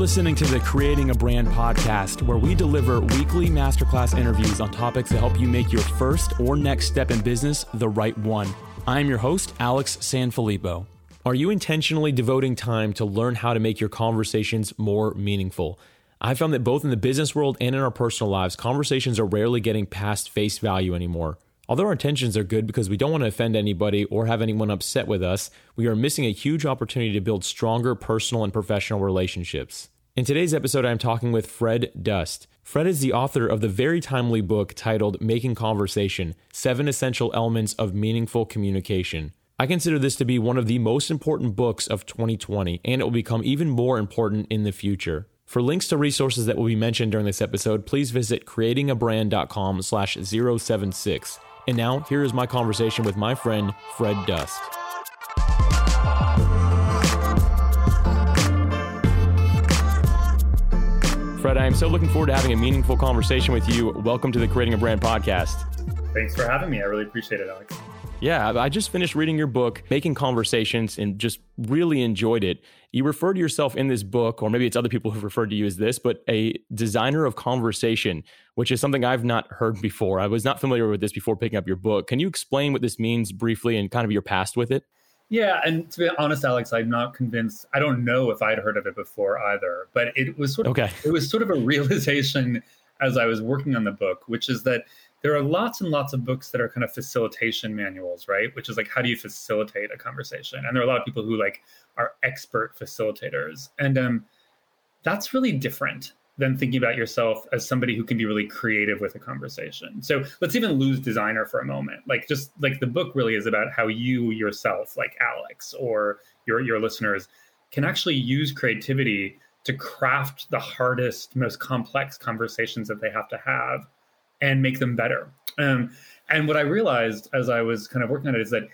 listening to the Creating a Brand podcast, where we deliver weekly masterclass interviews on topics to help you make your first or next step in business the right one. I'm your host, Alex Sanfilippo. Are you intentionally devoting time to learn how to make your conversations more meaningful? I found that both in the business world and in our personal lives, conversations are rarely getting past face value anymore. Although our intentions are good because we don't want to offend anybody or have anyone upset with us, we are missing a huge opportunity to build stronger personal and professional relationships. In today's episode, I'm talking with Fred Dust. Fred is the author of the very timely book titled Making Conversation Seven Essential Elements of Meaningful Communication. I consider this to be one of the most important books of 2020, and it will become even more important in the future. For links to resources that will be mentioned during this episode, please visit creatingabrand.com slash 076. And now, here is my conversation with my friend, Fred Dust. Fred, I am so looking forward to having a meaningful conversation with you. Welcome to the Creating a Brand podcast. Thanks for having me. I really appreciate it, Alex. Yeah, I just finished reading your book, Making Conversations, and just really enjoyed it. You refer to yourself in this book, or maybe it's other people who've referred to you as this, but a designer of conversation, which is something I've not heard before. I was not familiar with this before picking up your book. Can you explain what this means briefly and kind of your past with it? Yeah, and to be honest, Alex, I'm not convinced. I don't know if I'd heard of it before either, but it was sort of okay. it was sort of a realization as I was working on the book, which is that there are lots and lots of books that are kind of facilitation manuals, right? Which is like how do you facilitate a conversation? And there are a lot of people who like are expert facilitators, and um, that's really different than thinking about yourself as somebody who can be really creative with a conversation. So let's even lose designer for a moment. Like just like the book really is about how you yourself, like Alex or your your listeners, can actually use creativity to craft the hardest, most complex conversations that they have to have and make them better. Um, and what I realized as I was kind of working on it is that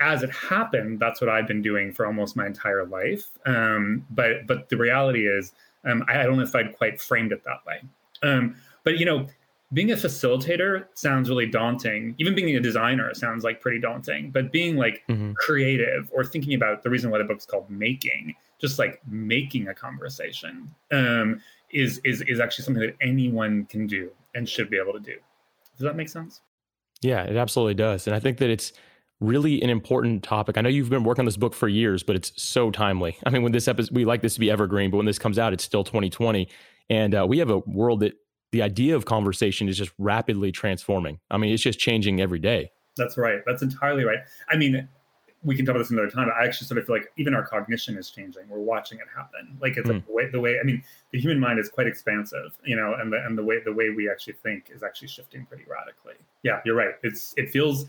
as it happened, that's what I've been doing for almost my entire life. Um, but but the reality is, um, I, I, don't know if I'd quite framed it that way. Um, but you know, being a facilitator sounds really daunting. Even being a designer sounds like pretty daunting. But being like mm-hmm. creative or thinking about the reason why the book's called Making, just like making a conversation, um, is is is actually something that anyone can do and should be able to do. Does that make sense? Yeah, it absolutely does. And I think that it's really an important topic. I know you've been working on this book for years, but it's so timely. I mean, when this episode, we like this to be evergreen, but when this comes out, it's still 2020. And uh, we have a world that the idea of conversation is just rapidly transforming. I mean, it's just changing every day. That's right. That's entirely right. I mean, we can talk about this another time. But I actually sort of feel like even our cognition is changing. We're watching it happen. Like it's mm. like the way, the way. I mean, the human mind is quite expansive, you know, and the and the way the way we actually think is actually shifting pretty radically. Yeah, you're right. It's it feels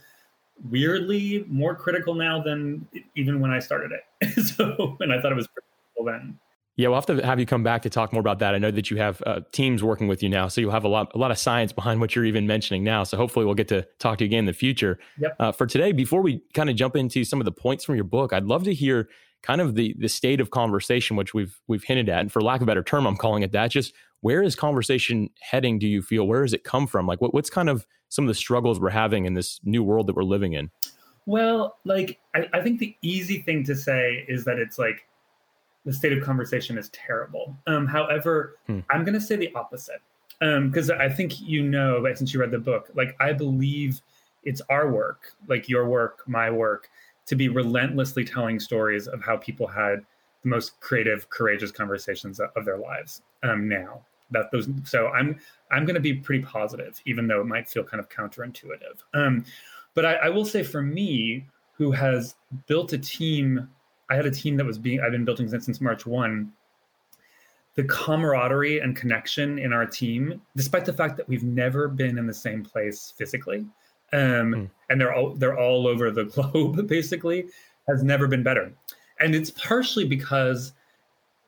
weirdly more critical now than even when I started it. so, and I thought it was pretty cool then. Yeah, we'll have to have you come back to talk more about that. I know that you have uh, teams working with you now, so you'll have a lot, a lot of science behind what you're even mentioning now. So hopefully, we'll get to talk to you again in the future. Yep. Uh, for today, before we kind of jump into some of the points from your book, I'd love to hear kind of the the state of conversation, which we've we've hinted at, and for lack of a better term, I'm calling it that. Just where is conversation heading? Do you feel where does it come from? Like, what, what's kind of some of the struggles we're having in this new world that we're living in? Well, like I, I think the easy thing to say is that it's like the state of conversation is terrible. Um, however, hmm. I'm going to say the opposite because um, I think you know, since you read the book, like I believe it's our work, like your work, my work, to be relentlessly telling stories of how people had the most creative, courageous conversations of their lives um, now. That those, so I'm I'm going to be pretty positive, even though it might feel kind of counterintuitive. Um, but I, I will say, for me, who has built a team I had a team that was being I've been building since, since March one. The camaraderie and connection in our team, despite the fact that we've never been in the same place physically, um, mm. and they're all they're all over the globe, basically, has never been better. And it's partially because,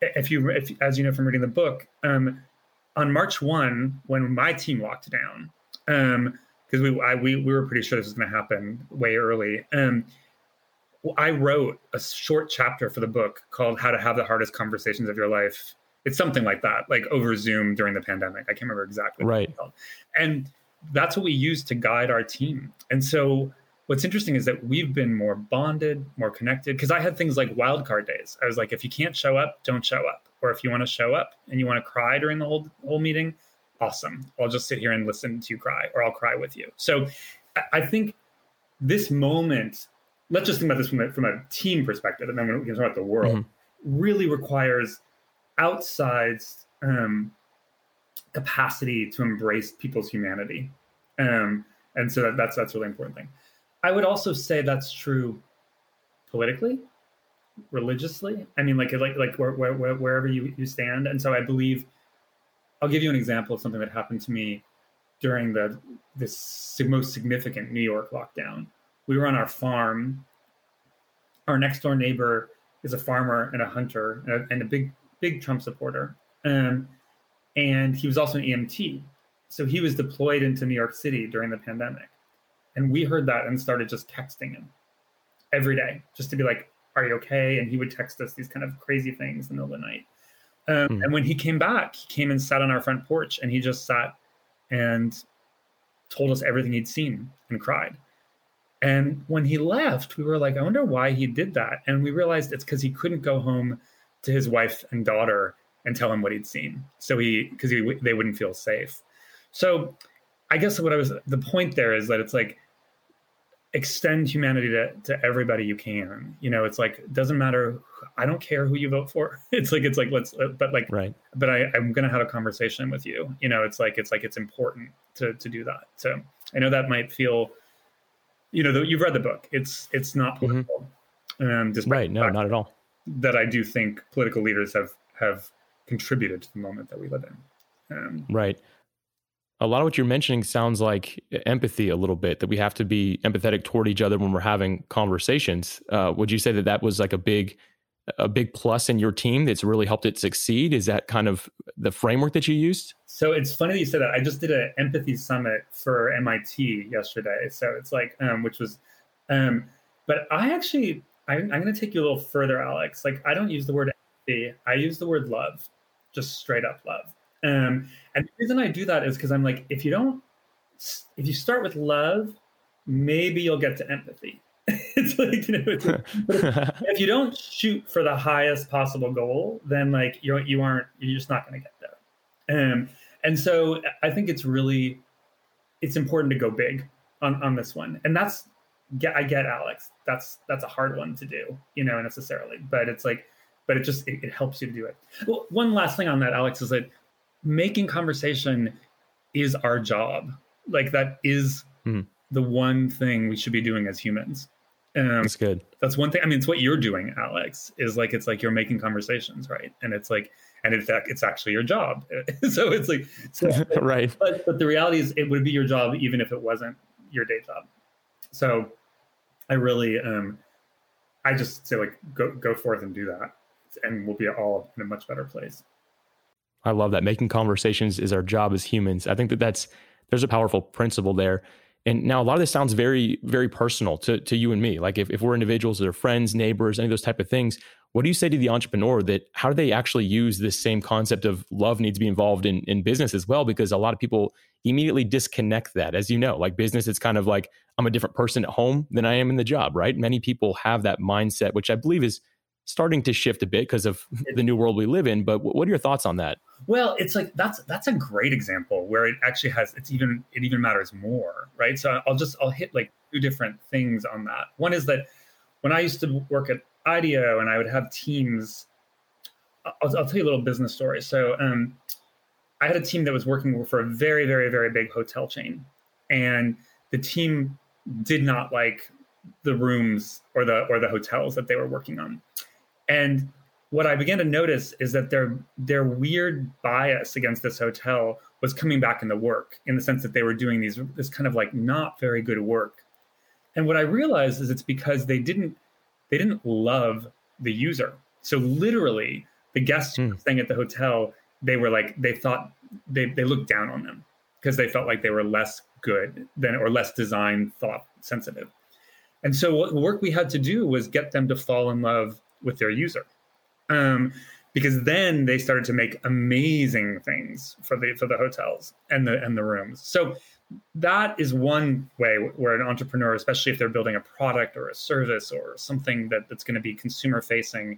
if you, if, as you know from reading the book, um, on March one, when my team locked down, because um, we, I, we we were pretty sure this was going to happen way early. Um, I wrote a short chapter for the book called How to Have the Hardest Conversations of Your Life. It's something like that, like over Zoom during the pandemic. I can't remember exactly. Right. And that's what we use to guide our team. And so what's interesting is that we've been more bonded, more connected. Because I had things like wildcard days. I was like, if you can't show up, don't show up. or if you want to show up and you want to cry during the whole whole meeting, awesome. I'll just sit here and listen to you cry, or I'll cry with you. So I think this moment, let's just think about this from a, from a team perspective, and then we can talk about the world, mm-hmm. really requires outside um, capacity to embrace people's humanity. Um, and so that, that's that's a really important thing. I would also say that's true politically, religiously. I mean, like like like where, where, wherever you, you stand. And so I believe I'll give you an example of something that happened to me during the this most significant New York lockdown. We were on our farm. Our next door neighbor is a farmer and a hunter and a, and a big big Trump supporter. Um, and he was also an EMT. So he was deployed into New York City during the pandemic. And we heard that and started just texting him every day just to be like, Are you okay? And he would text us these kind of crazy things in the middle of the night. Um, mm. And when he came back, he came and sat on our front porch and he just sat and told us everything he'd seen and cried. And when he left, we were like, I wonder why he did that. And we realized it's because he couldn't go home to his wife and daughter and tell him what he'd seen. So he, because he, they wouldn't feel safe. So I guess what I was, the point there is that it's like, extend humanity to, to everybody you can you know it's like it doesn't matter i don't care who you vote for it's like it's like let's uh, but like right but i i'm gonna have a conversation with you you know it's like it's like it's important to to do that so i know that might feel you know you've read the book. It's it's not mm-hmm. political mm-hmm. um right. no not at all. that i do think political leaders have have contributed to the moment that we live in. Um, right. A lot of what you're mentioning sounds like empathy a little bit that we have to be empathetic toward each other when we're having conversations. Uh, would you say that that was like a big a big plus in your team that's really helped it succeed? Is that kind of the framework that you used? So it's funny that you said that. I just did an empathy summit for mit yesterday. So it's like um, which was um, but i actually I, i'm going to take you a little further alex. Like i don't use the word empathy. I use the word love just straight up love. Um, and the reason I do that is because I'm like, if you don't, if you start with love, maybe you'll get to empathy. it's like you know, like, if, if, you don't shoot for the highest possible goal, then like you you aren't you're just not going to get there. Um, and so I think it's really it's important to go big on on this one, and that's get I get Alex. That's that's a hard one to do, you know, necessarily, but it's like, but it just it, it helps you to do it. Well, one last thing on that, Alex, is that making conversation is our job. Like that is mm. the one thing we should be doing as humans. Um, that's good. That's one thing. I mean, it's what you're doing, Alex. Is like it's like you're making conversations, right? And it's like, and in fact, it's actually your job. so it's like, so, right. But but the reality is, it would be your job even if it wasn't your day job. So, I really, um, I just say like, go go forth and do that, and we'll be all in a much better place. I love that. Making conversations is our job as humans. I think that that's there's a powerful principle there. And now a lot of this sounds very, very personal to, to you and me. Like if, if we're individuals or friends, neighbors, any of those type of things, what do you say to the entrepreneur that how do they actually use this same concept of love needs to be involved in, in business as well? Because a lot of people immediately disconnect that. As you know, like business, it's kind of like I'm a different person at home than I am in the job, right? Many people have that mindset, which I believe is starting to shift a bit because of the new world we live in. But what are your thoughts on that? Well, it's like that's that's a great example where it actually has it's even it even matters more, right? So I'll just I'll hit like two different things on that. One is that when I used to work at IDEO and I would have teams, I'll, I'll tell you a little business story. So um, I had a team that was working for a very very very big hotel chain, and the team did not like the rooms or the or the hotels that they were working on and what I began to notice is that their their weird bias against this hotel was coming back in the work, in the sense that they were doing these this kind of like not very good work. And what I realized is it's because they didn't they didn't love the user. So literally, the guests mm. staying at the hotel, they were like they thought they they looked down on them because they felt like they were less good than or less design thought sensitive. And so what work we had to do was get them to fall in love with their user. Um, because then they started to make amazing things for the for the hotels and the and the rooms. So that is one way where an entrepreneur, especially if they're building a product or a service or something that, that's going to be consumer facing,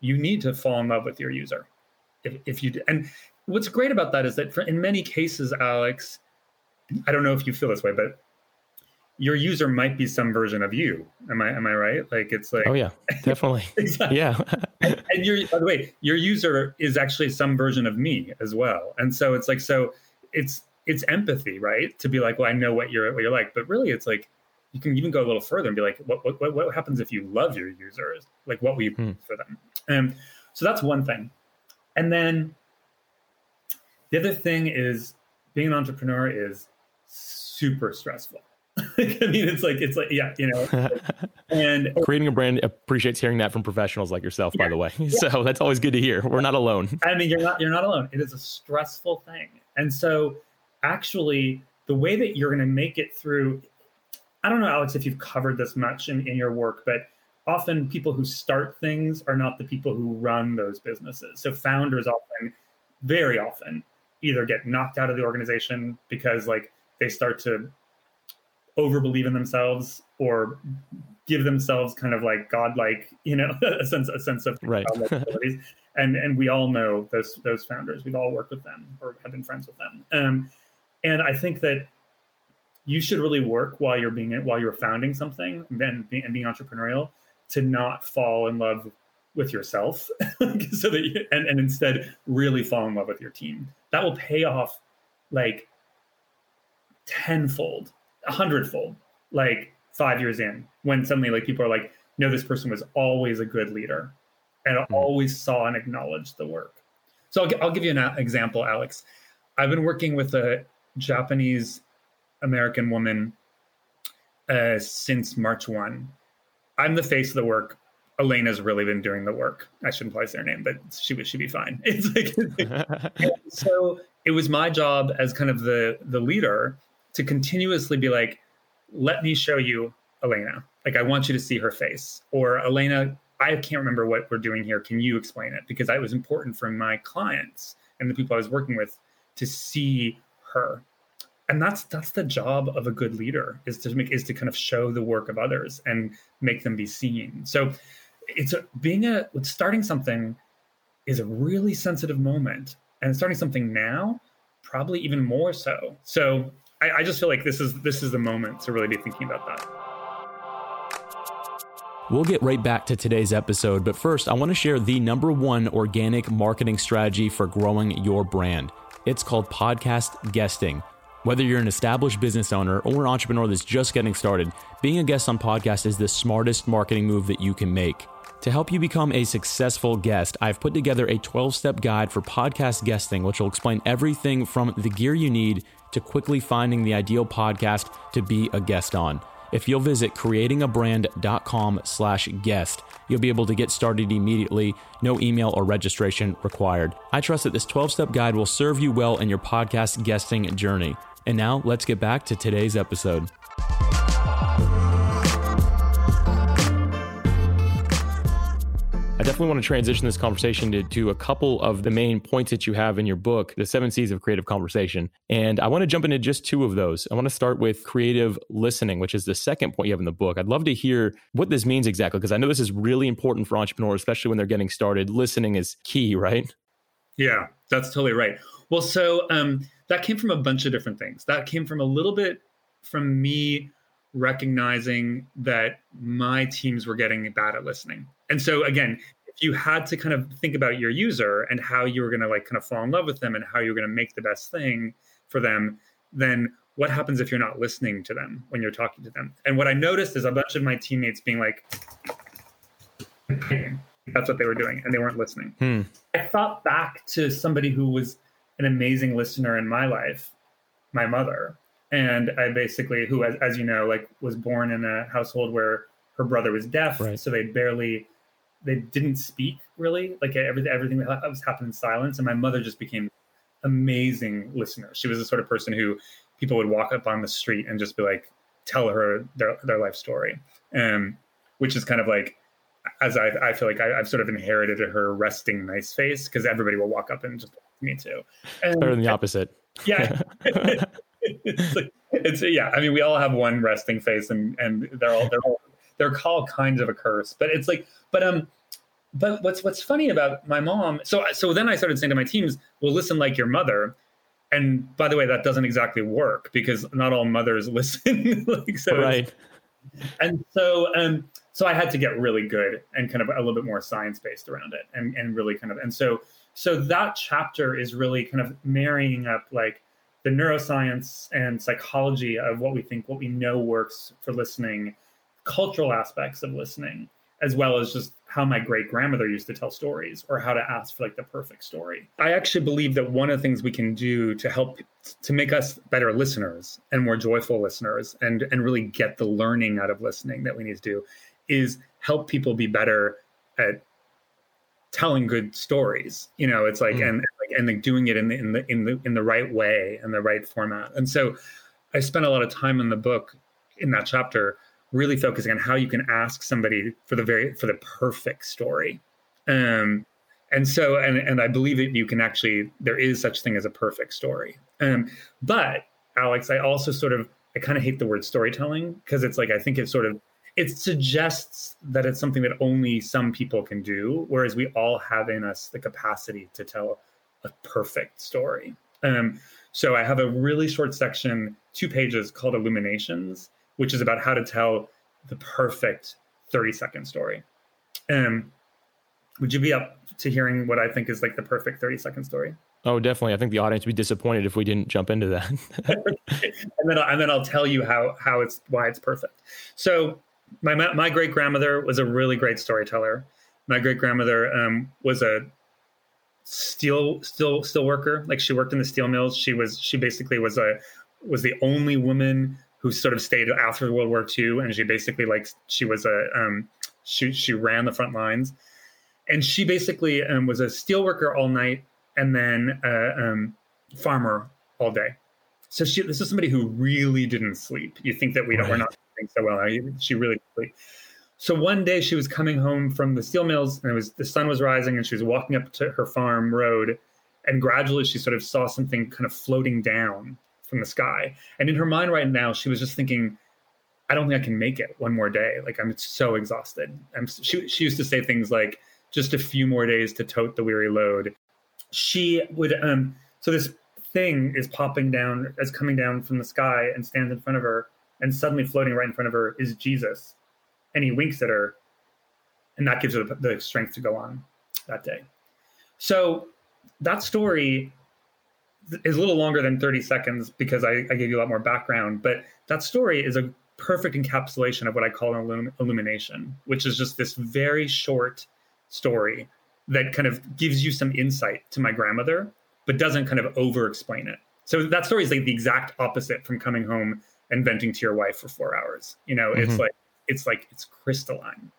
you need to fall in love with your user. if, if you and what's great about that is that for, in many cases, Alex, I don't know if you feel this way, but your user might be some version of you. Am I am I right? Like it's like oh yeah, definitely exactly. yeah. and, and your by the way, your user is actually some version of me as well, and so it's like so it's it's empathy, right? To be like, well, I know what you're what you're like, but really, it's like you can even go a little further and be like, what what what happens if you love your users? Like what we hmm. for them, and so that's one thing, and then the other thing is being an entrepreneur is super stressful. I mean, it's like it's like yeah, you know, and creating a brand appreciates hearing that from professionals like yourself. Yeah, by the way, yeah. so that's always good to hear. We're not alone. I mean, you're not you're not alone. It is a stressful thing, and so actually, the way that you're going to make it through, I don't know, Alex, if you've covered this much in, in your work, but often people who start things are not the people who run those businesses. So founders often, very often, either get knocked out of the organization because like they start to over believe in themselves or give themselves kind of like godlike, you know, a sense a sense of right. abilities. and and we all know those those founders. We've all worked with them or have been friends with them. Um, and I think that you should really work while you're being while you're founding something and being, and being entrepreneurial to not fall in love with yourself so that you, and, and instead really fall in love with your team that will pay off like tenfold a hundredfold like five years in when suddenly like people are like no this person was always a good leader and mm-hmm. always saw and acknowledged the work so I'll, I'll give you an example alex i've been working with a japanese american woman uh, since march 1 i'm the face of the work Elena's really been doing the work. I shouldn't probably say her name, but she would she be fine. It's like so it was my job as kind of the the leader to continuously be like, let me show you Elena. Like I want you to see her face. Or Elena, I can't remember what we're doing here. Can you explain it? Because it was important for my clients and the people I was working with to see her and that's that's the job of a good leader is to make is to kind of show the work of others and make them be seen so it's a, being a starting something is a really sensitive moment, and starting something now probably even more so. So I, I just feel like this is this is the moment to really be thinking about that. We'll get right back to today's episode, but first, I want to share the number one organic marketing strategy for growing your brand. It's called podcast guesting. Whether you're an established business owner or an entrepreneur that's just getting started, being a guest on podcast is the smartest marketing move that you can make. To help you become a successful guest, I've put together a 12 step guide for podcast guesting, which will explain everything from the gear you need to quickly finding the ideal podcast to be a guest on. If you'll visit creatingabrand.com slash guest, you'll be able to get started immediately, no email or registration required. I trust that this 12 step guide will serve you well in your podcast guesting journey. And now let's get back to today's episode. I definitely want to transition this conversation to, to a couple of the main points that you have in your book, The Seven C's of Creative Conversation. And I want to jump into just two of those. I want to start with creative listening, which is the second point you have in the book. I'd love to hear what this means exactly, because I know this is really important for entrepreneurs, especially when they're getting started. Listening is key, right? Yeah, that's totally right. Well, so um, that came from a bunch of different things. That came from a little bit from me recognizing that my teams were getting bad at listening. And so again, if you had to kind of think about your user and how you were going to like kind of fall in love with them and how you're going to make the best thing for them, then what happens if you're not listening to them when you're talking to them? And what I noticed is a bunch of my teammates being like, that's what they were doing, and they weren't listening. Hmm. I thought back to somebody who was an amazing listener in my life, my mother, and I basically, who, as, as you know, like was born in a household where her brother was deaf, right. so they barely, they didn't speak really. Like everything, everything that was happening in silence, and my mother just became amazing listener. She was the sort of person who people would walk up on the street and just be like, tell her their their life story, um, which is kind of like as I, I feel like I, have sort of inherited her resting nice face because everybody will walk up and just me too. And, Better than the opposite. Yeah. it's, like, it's yeah. I mean, we all have one resting face, and and they're all they're all they're called kinds of a curse. But it's like, but um, but what's what's funny about my mom? So so then I started saying to my teams, "Well, listen like your mother." And by the way, that doesn't exactly work because not all mothers listen. like, so right. And so um, so I had to get really good and kind of a little bit more science based around it, and and really kind of and so so that chapter is really kind of marrying up like the neuroscience and psychology of what we think, what we know works for listening, cultural aspects of listening, as well as just how my great grandmother used to tell stories or how to ask for like the perfect story. I actually believe that one of the things we can do to help to make us better listeners and more joyful listeners and and really get the learning out of listening that we need to do is help people be better at telling good stories. You know, it's like mm. and and like doing it in the in the in the in the right way and the right format. And so I spent a lot of time in the book in that chapter really focusing on how you can ask somebody for the very for the perfect story. Um, and so and and I believe that you can actually there is such thing as a perfect story. Um, but Alex, I also sort of I kind of hate the word storytelling because it's like I think it sort of it suggests that it's something that only some people can do, whereas we all have in us the capacity to tell a perfect story. Um, so I have a really short section, two pages called Illuminations, which is about how to tell the perfect 30 second story. Um, would you be up to hearing what I think is like the perfect 30 second story? Oh, definitely. I think the audience would be disappointed if we didn't jump into that. and then, and then I'll tell you how how it's why it's perfect. So, my my great grandmother was a really great storyteller. My great grandmother um, was a steel steel steel worker. Like she worked in the steel mills. She was she basically was a was the only woman who sort of stayed after World War II, and she basically like she was a um, she she ran the front lines, and she basically um, was a steel worker all night and then a um, farmer all day. So she this is somebody who really didn't sleep. You think that we don't right. we're not doing so well. She really sleep. So one day she was coming home from the steel mills, and it was the sun was rising, and she was walking up to her farm road, and gradually she sort of saw something kind of floating down from the sky. And in her mind right now, she was just thinking, I don't think I can make it one more day. Like I'm so exhausted. She, she used to say things like, just a few more days to tote the weary load. She would, um, so this thing is popping down, is coming down from the sky and stands in front of her, and suddenly floating right in front of her is Jesus. And he winks at her, and that gives her the strength to go on that day. So that story is a little longer than 30 seconds because I, I gave you a lot more background, but that story is a perfect encapsulation of what I call an illum- illumination, which is just this very short story that kind of gives you some insight to my grandmother, but doesn't kind of over explain it. So that story is like the exact opposite from coming home and venting to your wife for four hours. You know, mm-hmm. it's like it's like it's crystalline.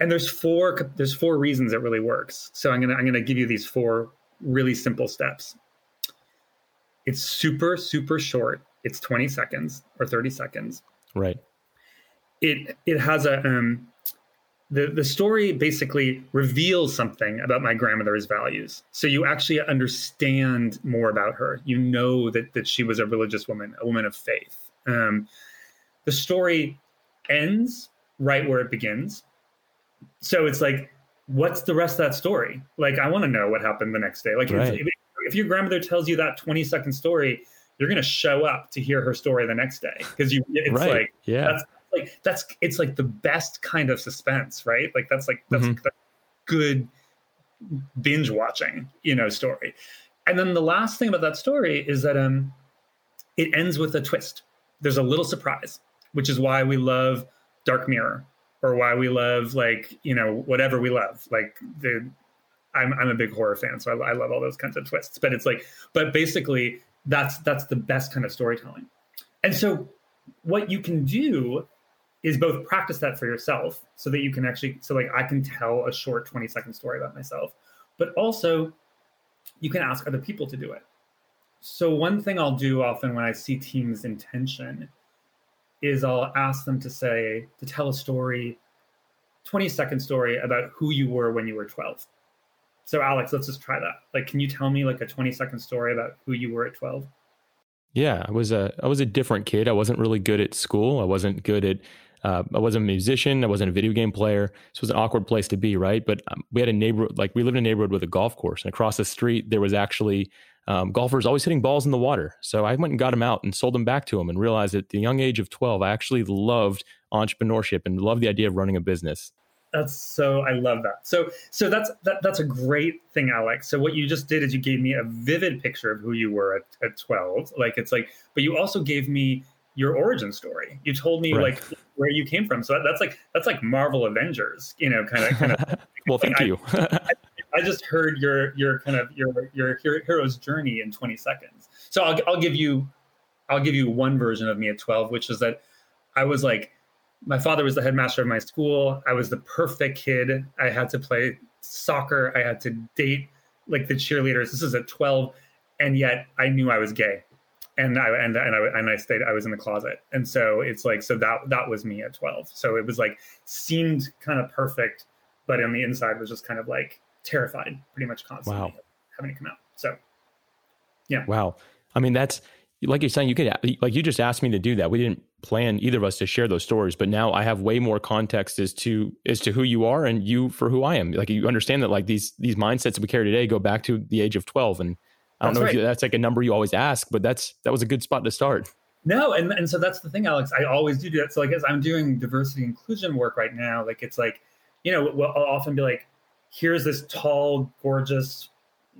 And there's four there's four reasons it really works. So I'm gonna I'm gonna give you these four really simple steps. It's super, super short. It's 20 seconds or 30 seconds. Right. It it has a um the the story basically reveals something about my grandmother's values. So you actually understand more about her. You know that that she was a religious woman, a woman of faith. Um, the story ends right where it begins. So it's like, what's the rest of that story? Like, I want to know what happened the next day. Like, right. if, if your grandmother tells you that 20 second story, you're going to show up to hear her story the next day because you it's right. like yeah that's like that's it's like the best kind of suspense right like that's like that's, mm-hmm. good binge watching you know story and then the last thing about that story is that um it ends with a twist there's a little surprise which is why we love dark mirror or why we love like you know whatever we love like the I'm I'm a big horror fan, so I, I love all those kinds of twists. But it's like, but basically, that's that's the best kind of storytelling. And so, what you can do is both practice that for yourself, so that you can actually, so like I can tell a short 20 second story about myself, but also you can ask other people to do it. So one thing I'll do often when I see teams in tension is I'll ask them to say to tell a story, 20 second story about who you were when you were 12 so Alex, let's just try that. Like, can you tell me like a 20 second story about who you were at 12? Yeah, I was a I was a different kid. I wasn't really good at school. I wasn't good at uh, I wasn't a musician. I wasn't a video game player. It was an awkward place to be, right? But um, we had a neighborhood, like we lived in a neighborhood with a golf course, and across the street there was actually um, golfers always hitting balls in the water. So I went and got them out and sold them back to them, and realized at the young age of 12, I actually loved entrepreneurship and loved the idea of running a business. That's so I love that. So so that's that, that's a great thing, Alex. So what you just did is you gave me a vivid picture of who you were at, at 12. Like it's like, but you also gave me your origin story. You told me right. like where you came from. So that, that's like that's like Marvel Avengers, you know, kind of kind of. well, thank you. I, I, just heard your your kind of your your hero's journey in 20 seconds. So I'll I'll give you I'll give you one version of me at 12, which is that I was like my father was the headmaster of my school. I was the perfect kid. I had to play soccer. I had to date like the cheerleaders. This is at 12, and yet I knew I was gay, and I and and I and I stayed. I was in the closet, and so it's like so that that was me at 12. So it was like seemed kind of perfect, but on the inside was just kind of like terrified, pretty much constantly wow. having to come out. So yeah, wow. I mean that's like you're saying, you could like you just asked me to do that. We didn't plan either of us to share those stories, but now I have way more context as to as to who you are and you for who I am. Like you understand that like these these mindsets we carry today go back to the age of twelve, and I don't that's know right. if you, that's like a number you always ask, but that's that was a good spot to start. No, and and so that's the thing, Alex. I always do that. So like as I'm doing diversity inclusion work right now, like it's like you know I'll often be like, here's this tall, gorgeous,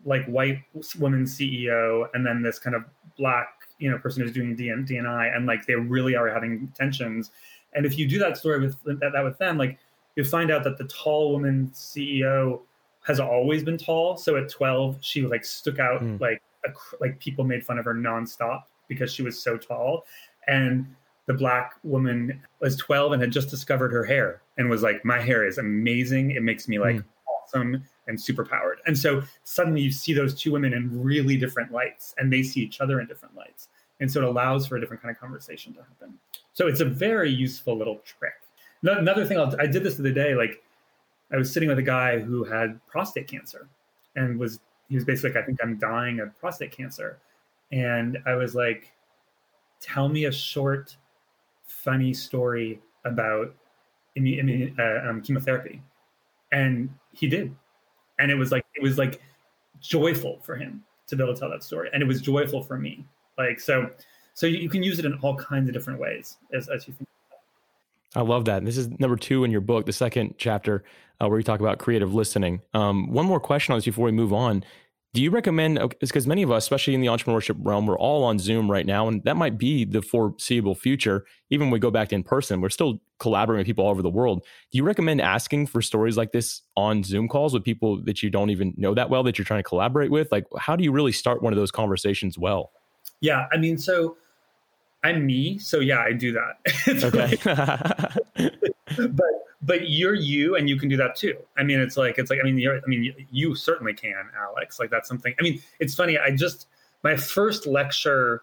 like white woman CEO, and then this kind of black you know person who's doing DN, DNI and like they really are having tensions. And if you do that story with that, that with them, like you find out that the tall woman CEO has always been tall. So at 12, she like stuck out mm. like a, like people made fun of her nonstop because she was so tall. And the black woman was 12 and had just discovered her hair and was like, my hair is amazing. It makes me like mm. awesome and superpowered. And so suddenly you see those two women in really different lights and they see each other in different lights. And so it allows for a different kind of conversation to happen. So it's a very useful little trick. Another thing, I'll, i did this the other day. Like I was sitting with a guy who had prostate cancer and was, he was basically like, I think I'm dying of prostate cancer. And I was like, tell me a short, funny story about uh, um, chemotherapy. And he did and it was like it was like joyful for him to be able to tell that story and it was joyful for me like so so you, can use it in all kinds of different ways as, as you think I love that. And this is number two in your book, the second chapter, uh, where you talk about creative listening. Um, one more question on this before we move on. Do you recommend, because many of us, especially in the entrepreneurship realm, we're all on Zoom right now, and that might be the foreseeable future. Even when we go back in person, we're still collaborating with people all over the world. Do you recommend asking for stories like this on Zoom calls with people that you don't even know that well, that you're trying to collaborate with? Like, how do you really start one of those conversations well? Yeah, I mean, so I'm me, so yeah, I do that. okay. but but you're you and you can do that too. I mean it's like it's like i mean you're i mean you, you certainly can alex. Like that's something i mean it's funny i just my first lecture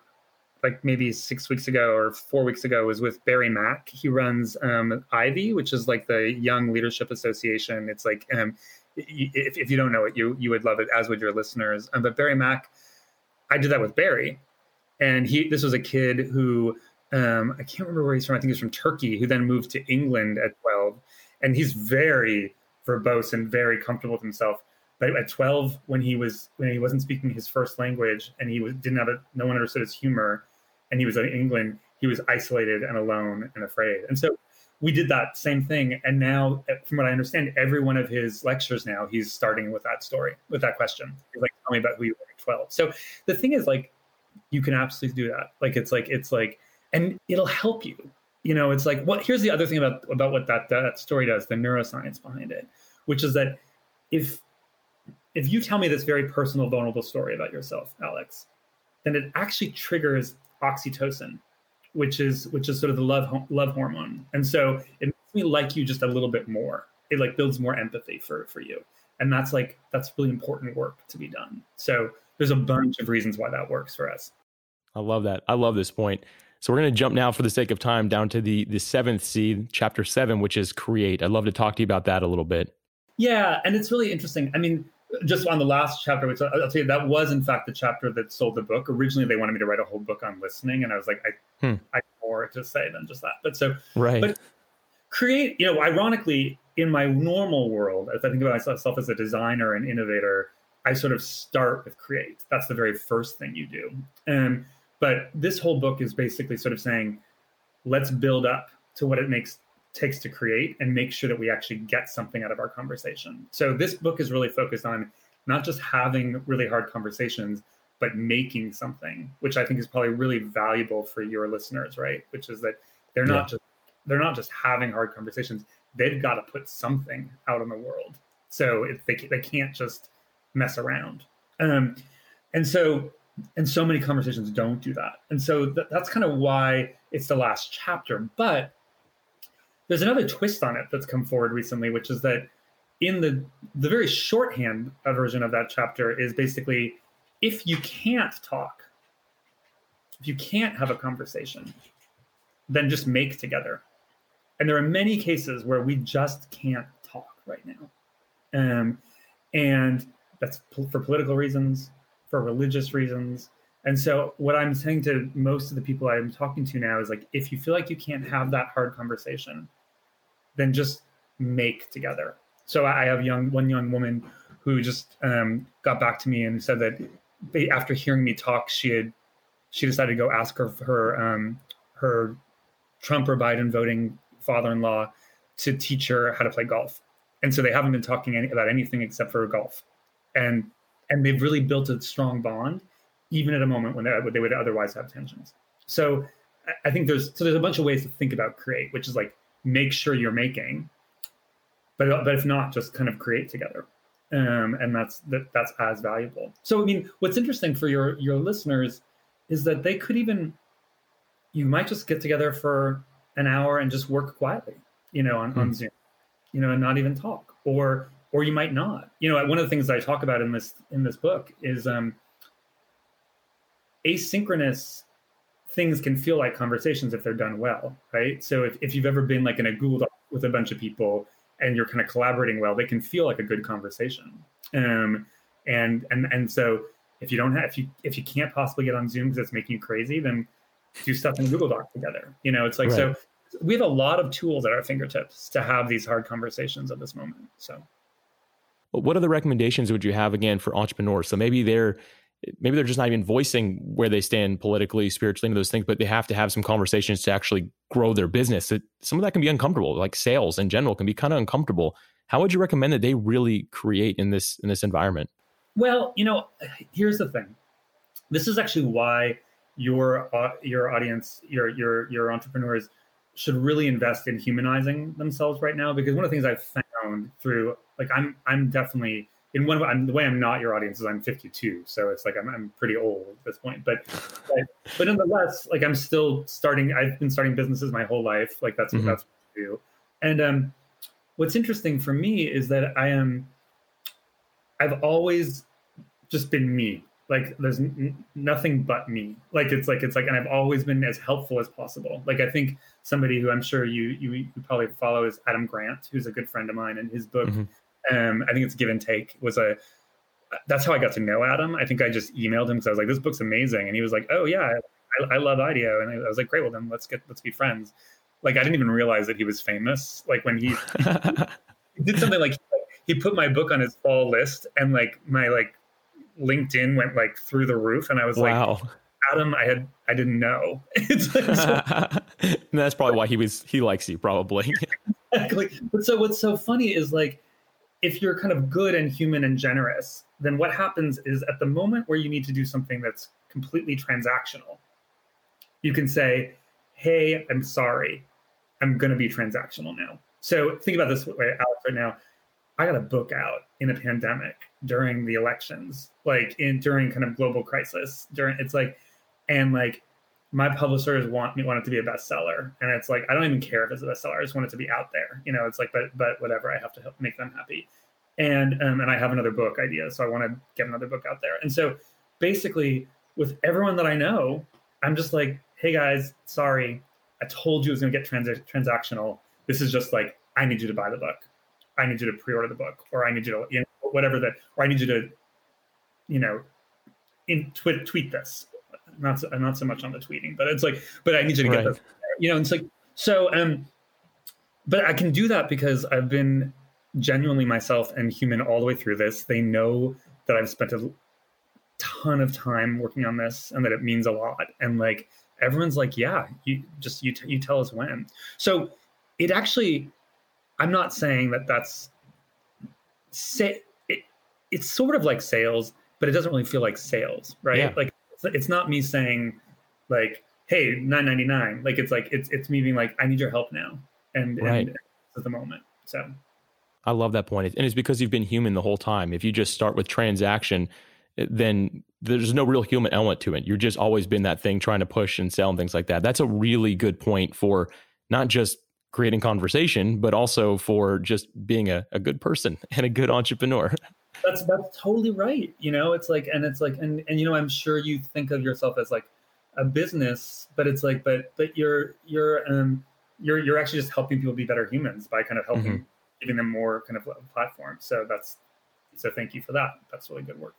like maybe six weeks ago or four weeks ago was with barry mack. He runs um, ivy which is like the young leadership association. It's like um, if, if you don't know it you you would love it as would your listeners. Um, but barry mack i did that with barry and he this was a kid who um, I can't remember where he's from. I think he's from Turkey, who then moved to England at 12. And he's very verbose and very comfortable with himself. But at 12, when he was when he wasn't speaking his first language and he was, didn't have a, no one understood his humor, and he was in England, he was isolated and alone and afraid. And so we did that same thing. And now, from what I understand, every one of his lectures now, he's starting with that story, with that question. He's like, tell me about who you were at 12. So the thing is, like, you can absolutely do that. Like, it's like, it's like, and it'll help you. You know, it's like what here's the other thing about about what that that story does, the neuroscience behind it, which is that if if you tell me this very personal, vulnerable story about yourself, Alex, then it actually triggers oxytocin, which is which is sort of the love love hormone, and so it makes me like you just a little bit more. It like builds more empathy for for you, and that's like that's really important work to be done. So there's a bunch of reasons why that works for us. I love that. I love this point. So we're going to jump now, for the sake of time, down to the the seventh C, chapter seven, which is create. I'd love to talk to you about that a little bit. Yeah, and it's really interesting. I mean, just on the last chapter, which I'll tell you, that was in fact the chapter that sold the book. Originally, they wanted me to write a whole book on listening, and I was like, I, hmm. I more to say than just that. But so, right. But create, you know, ironically, in my normal world, as I think about myself as a designer and innovator, I sort of start with create. That's the very first thing you do. Um, but this whole book is basically sort of saying, let's build up to what it makes takes to create and make sure that we actually get something out of our conversation. So this book is really focused on not just having really hard conversations, but making something, which I think is probably really valuable for your listeners, right? Which is that they're not just they're not just having hard conversations; they've got to put something out in the world. So if they they can't just mess around, um, and so and so many conversations don't do that, and so th- that's kind of why it's the last chapter. But there's another twist on it that's come forward recently, which is that in the the very shorthand version of that chapter is basically if you can't talk, if you can't have a conversation, then just make together. And there are many cases where we just can't talk right now. Um, and that's for political reasons, for religious reasons. And so, what I'm saying to most of the people I'm talking to now is like, if you feel like you can't have that hard conversation, then just make together. So, I have young one young woman who just um, got back to me and said that after hearing me talk, she had she decided to go ask her her um, her Trump or Biden voting father-in-law to teach her how to play golf. And so they haven't been talking any, about anything except for golf, and and they've really built a strong bond, even at a moment when they, would otherwise have tensions. So I think there's so there's a bunch of ways to think about create, which is like make sure you're making, but but if not, just kind of create together um, and that's that that's as valuable. So I mean, what's interesting for your your listeners is that they could even you might just get together for an hour and just work quietly, you know, on, mm. on hmm. Zoom, you know, and not even talk, or or you might not. You know, one of the things I talk about in this in this book is um, asynchronous things can feel like conversations if they're done well, right? So if, if you've ever been like in a Google Doc with a bunch of people and you're kind of collaborating well, they can feel like a good conversation. Um, and and and so if you don't have if you if you can't possibly get on Zoom because it's making you crazy, then do stuff in Google Doc together. You know, it's like right. so we have a lot of tools at our fingertips to have these hard conversations at this moment. So what other recommendations would you have again for entrepreneurs? So maybe they're maybe they're just not even voicing where they stand politically, spiritually, into those things, but they have to have some conversations to actually grow their business. Some of that can be uncomfortable, like sales in general can be kind of uncomfortable. How would you recommend that they really create in this in this environment? Well, you know, here's the thing. This is actually why your uh, your audience, your your your entrepreneurs should really invest in humanizing themselves right now because one of the things I've found through like I'm I'm definitely in one I'm, the way I'm not your audience is I'm 52, so it's like I'm, I'm pretty old at this point. But, but but nonetheless, like I'm still starting. I've been starting businesses my whole life. Like that's mm-hmm. that's what I do. And um, what's interesting for me is that I am. I've always just been me. Like there's n- nothing but me. Like it's like it's like, and I've always been as helpful as possible. Like I think somebody who I'm sure you you, you probably follow is Adam Grant, who's a good friend of mine, and his book. Mm-hmm um, I think it's Give and Take was a. That's how I got to know Adam. I think I just emailed him because I was like, "This book's amazing," and he was like, "Oh yeah, I, I love IDEO," and I was like, "Great, well then let's get let's be friends." Like I didn't even realize that he was famous. Like when he, he did something like he put my book on his fall list, and like my like LinkedIn went like through the roof, and I was wow. like, Adam, I had I didn't know. that's probably why he was he likes you probably. exactly. But so what's so funny is like if you're kind of good and human and generous, then what happens is at the moment where you need to do something that's completely transactional, you can say, Hey, I'm sorry. I'm going to be transactional now. So think about this way, Alex, right now. I got a book out in a pandemic during the elections, like in during kind of global crisis. During it's like, and like my publishers want me want it to be a bestseller and it's like i don't even care if it's a bestseller i just want it to be out there you know it's like but but whatever i have to help make them happy. And um, and i have another book idea so i want to get another book out there. And so basically with everyone that i know i'm just like hey guys sorry i told you it was going to get trans- transactional. This is just like i need you to buy the book i need you to pre-order the book or i need you to you know, whatever that or i need you to you know in tweet, tweet this not so, not so much on the tweeting, but it's like, but I need you to get right. the, you know, it's like, so, um, but I can do that because I've been genuinely myself and human all the way through this. They know that I've spent a ton of time working on this and that it means a lot. And like everyone's like, yeah, you just you t- you tell us when. So it actually, I'm not saying that that's say it, it's sort of like sales, but it doesn't really feel like sales, right? Yeah. Like it's not me saying like, hey, 999. Like it's like it's it's me being like, I need your help now. And, right. and at the moment. So I love that. And it's because you've been human the whole time. If you just start with transaction, then there's no real human element to it. You're just always been that thing trying to push and sell and things like that. That's a really good point for not just creating conversation, but also for just being a, a good person and a good entrepreneur. That's that's totally right. You know, it's like and it's like and and you know, I'm sure you think of yourself as like a business, but it's like but but you're you're um you're you're actually just helping people be better humans by kind of helping mm-hmm. giving them more kind of platform. So that's so thank you for that. That's really good work.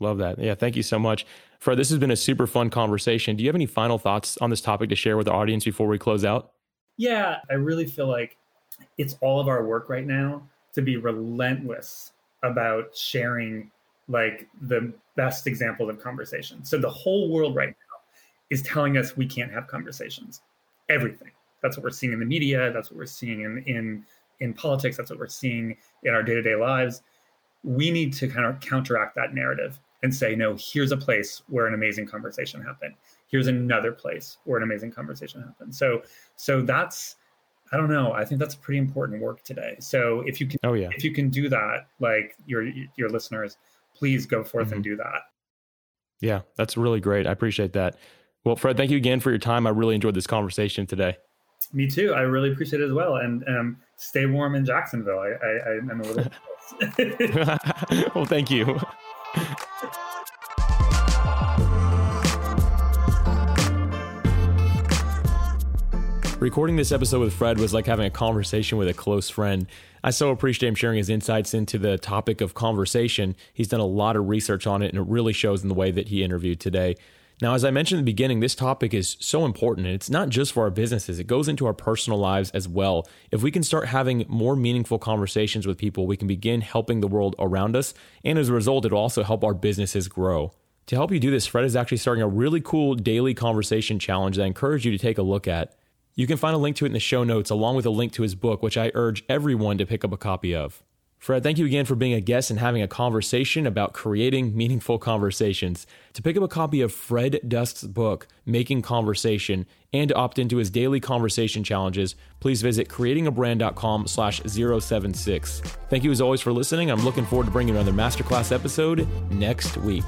Love that. Yeah, thank you so much. Fred, this has been a super fun conversation. Do you have any final thoughts on this topic to share with the audience before we close out? Yeah, I really feel like it's all of our work right now to be relentless about sharing like the best examples of conversation. So the whole world right now is telling us we can't have conversations. Everything. That's what we're seeing in the media. That's what we're seeing in in in politics. That's what we're seeing in our day to day lives. We need to kind of counteract that narrative and say, no, here's a place where an amazing conversation happened. Here's another place where an amazing conversation happened. So, so that's, I don't know. I think that's pretty important work today. So if you can, oh yeah, if you can do that, like your your listeners, please go forth mm-hmm. and do that. Yeah, that's really great. I appreciate that. Well, Fred, thank you again for your time. I really enjoyed this conversation today. Me too. I really appreciate it as well. And um, stay warm in Jacksonville. I, I, I'm a little. well, thank you. Recording this episode with Fred was like having a conversation with a close friend. I so appreciate him sharing his insights into the topic of conversation. He's done a lot of research on it, and it really shows in the way that he interviewed today. Now, as I mentioned in the beginning, this topic is so important, and it's not just for our businesses, it goes into our personal lives as well. If we can start having more meaningful conversations with people, we can begin helping the world around us, and as a result, it'll also help our businesses grow. To help you do this, Fred is actually starting a really cool daily conversation challenge that I encourage you to take a look at. You can find a link to it in the show notes, along with a link to his book, which I urge everyone to pick up a copy of. Fred, thank you again for being a guest and having a conversation about creating meaningful conversations. To pick up a copy of Fred Dust's book, Making Conversation, and to opt into his daily conversation challenges, please visit creatingabrand.com slash 076. Thank you as always for listening. I'm looking forward to bringing another masterclass episode next week.